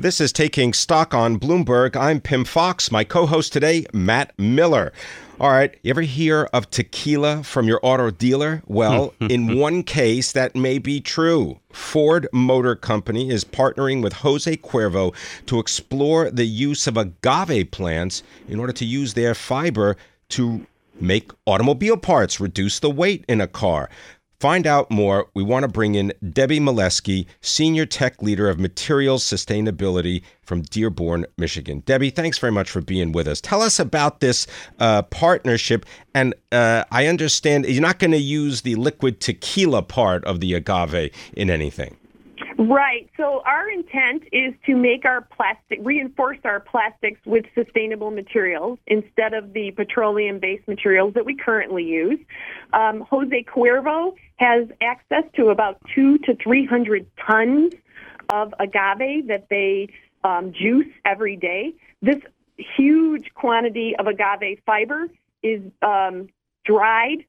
This is Taking Stock on Bloomberg. I'm Pimm Fox. My co host today, Matt Miller. All right, you ever hear of tequila from your auto dealer? Well, in one case, that may be true. Ford Motor Company is partnering with Jose Cuervo to explore the use of agave plants in order to use their fiber to make automobile parts, reduce the weight in a car. Find out more. We want to bring in Debbie Mielewski, Senior Tech Leader of Materials Sustainability from Dearborn, Michigan. Debbie, thanks very much for being with us. Tell us about this uh, partnership. And uh, I understand you're not going to use the liquid tequila part of the agave in anything. Right. So our intent is to make our plastic, reinforce our plastics with sustainable materials instead of the petroleum-based materials that we currently use. Um, Jose Cuervo has access to about two to three hundred tons of agave that they um, juice every day. This huge quantity of agave fiber is um, dried.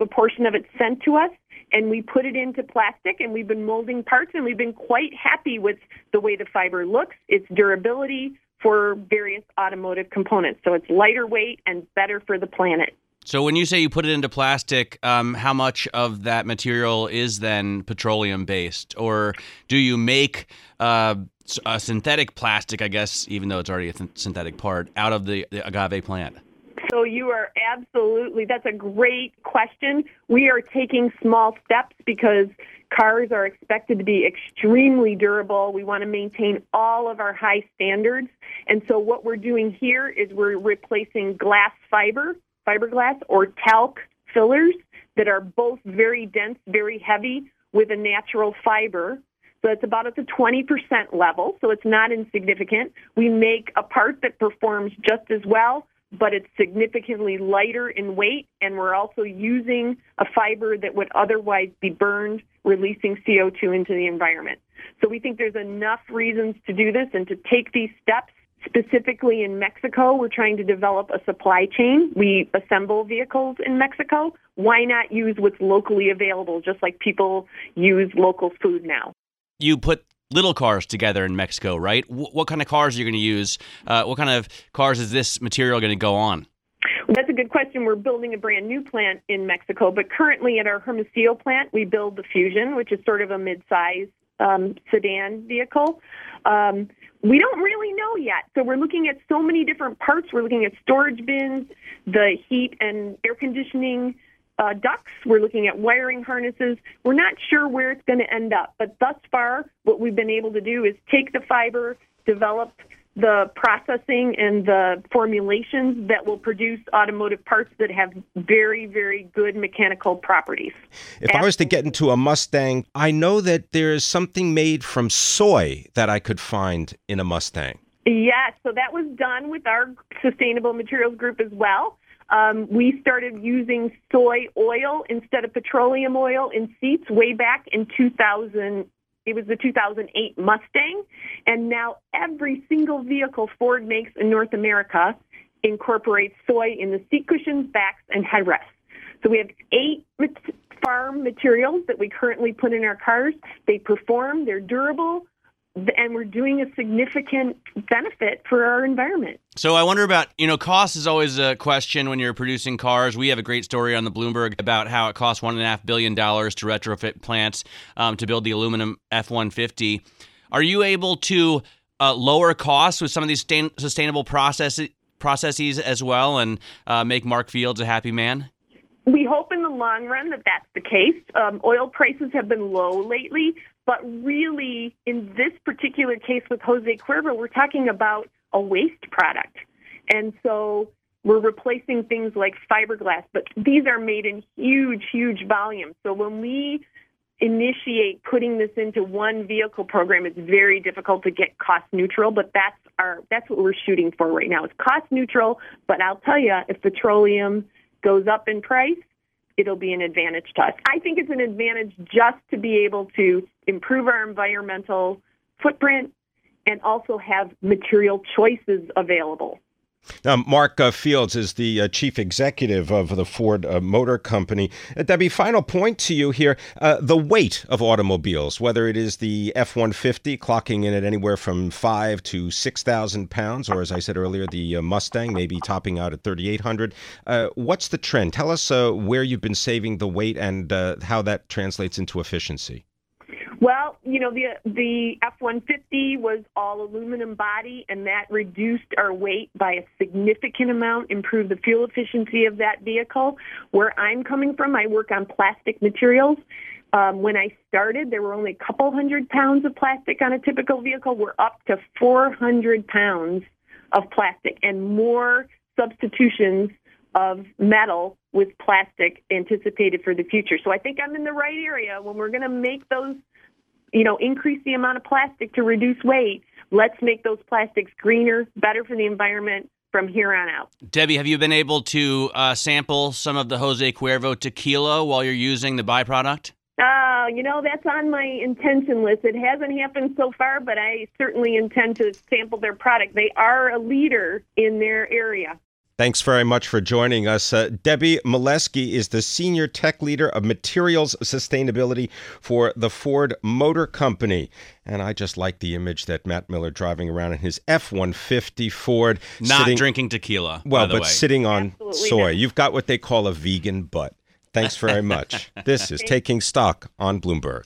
A portion of it sent to us and we put it into plastic and we've been molding parts and we've been quite happy with the way the fiber looks, its durability for various automotive components. So it's lighter weight and better for the planet. So when you say you put it into plastic, um, how much of that material is then petroleum based, or do you make uh, a synthetic plastic? I guess even though it's already a th- synthetic part out of the, the agave plant. So you are absolutely, that's a great question. We are taking small steps because cars are expected to be extremely durable. We want to maintain all of our high standards. And so what we're doing here is we're replacing glass fiber, fiberglass, or talc fillers that are both very dense, very heavy with a natural fiber. So it's about at the 20% level, so it's not insignificant. We make a part that performs just as well, but it's significantly lighter in weight, and we're also using a fiber that would otherwise be burned, releasing CO2 into the environment. So we think there's enough reasons to do this and to take these steps. Specifically in Mexico, we're trying to develop a supply chain. We assemble vehicles in Mexico. Why not use what's locally available, just like people use local food now? You put little cars together in Mexico, right? W- what kind of cars are you going to use? Uh, what kind of cars is this material going to go on? That's a good question. We're building a brand new plant in Mexico, but currently at our Hermosillo plant, we build the Fusion, which is sort of a mid-size um, sedan vehicle. Um, we don't really know yet. So we're looking at so many different parts. We're looking at storage bins, the heat and air conditioning uh, ducts. We're looking at wiring harnesses. We're not sure where it's going to end up, but thus far, what we've been able to do is take the fiber, develop the processing and the formulations that will produce automotive parts that have very, very good mechanical properties. If Absolutely. I was to get into a Mustang, I know that there's something made from soy that I could find in a Mustang. Yes, so that was done with our sustainable materials group as well. Um, we started using soy oil instead of petroleum oil in seats way back in 2000. It was the 2008 Mustang, and now every single vehicle Ford makes in North America incorporates soy in the seat cushions, backs, and headrests. So we have eight farm materials that we currently put in our cars. They perform, they're durable, and we're doing a significant benefit for our environment. So I wonder about, you know, cost is always a question when you're producing cars. We have a great story on the Bloomberg about how it costs one and a half billion dollars to retrofit plants um, to build the aluminum F-150. Are you able to uh, lower costs with some of these sustainable processes processes as well and uh, make Mark Fields a happy man? We hope in the long run that that's the case. Um, oil prices have been low lately, but really, in this particular case with Jose Cuervo, we're talking about a waste product. And so we're replacing things like fiberglass, but these are made in huge, huge volumes. So when we initiate putting this into one vehicle program, it's very difficult to get cost neutral, but that's our that's what we're shooting for right now. It's cost neutral, but I'll tell you, if petroleum goes up in price, it'll be an advantage to us. I think it's an advantage just to be able to improve our environmental footprint and also have material choices available. Now, Mark uh, Fields is the uh, chief executive of the Ford uh, Motor Company. Uh, Debbie, final point to you here uh, the weight of automobiles, whether it is the F 150 clocking in at anywhere from five to 6,000 pounds, or as I said earlier, the uh, Mustang maybe topping out at 3,800. what's the trend? Tell us where you've been saving the weight and how that translates into efficiency. Well, you know, the the F-150 was all aluminum body, and that reduced our weight by a significant amount, improved the fuel efficiency of that vehicle. Where I'm coming from, I work on plastic materials. Um, when I started, there were only a couple hundred pounds of plastic on a typical vehicle. We're up to 400 pounds of plastic and more substitutions of metal with plastic anticipated for the future. So I think I'm in the right area when we're going to make those you know, increase the amount of plastic to reduce weight. Let's make those plastics greener, better for the environment from here on out. Debbie, have you been able to uh, sample some of the Jose Cuervo tequila while you're using the byproduct? Uh, you know, that's on my intention list. It hasn't happened so far, but I certainly intend to sample their product. They are a leader in their area. Thanks very much for joining us. Uh, Debbie Mielewski is the Senior Tech Leader of Materials Sustainability for the Ford Motor Company. And I just like the image that Matt Miller driving around in his F 150 Ford. Not sitting, drinking tequila. Well, but way. sitting on Absolutely soy. Not. You've got what they call a vegan butt. Thanks very much. this is Taking Stock on Bloomberg.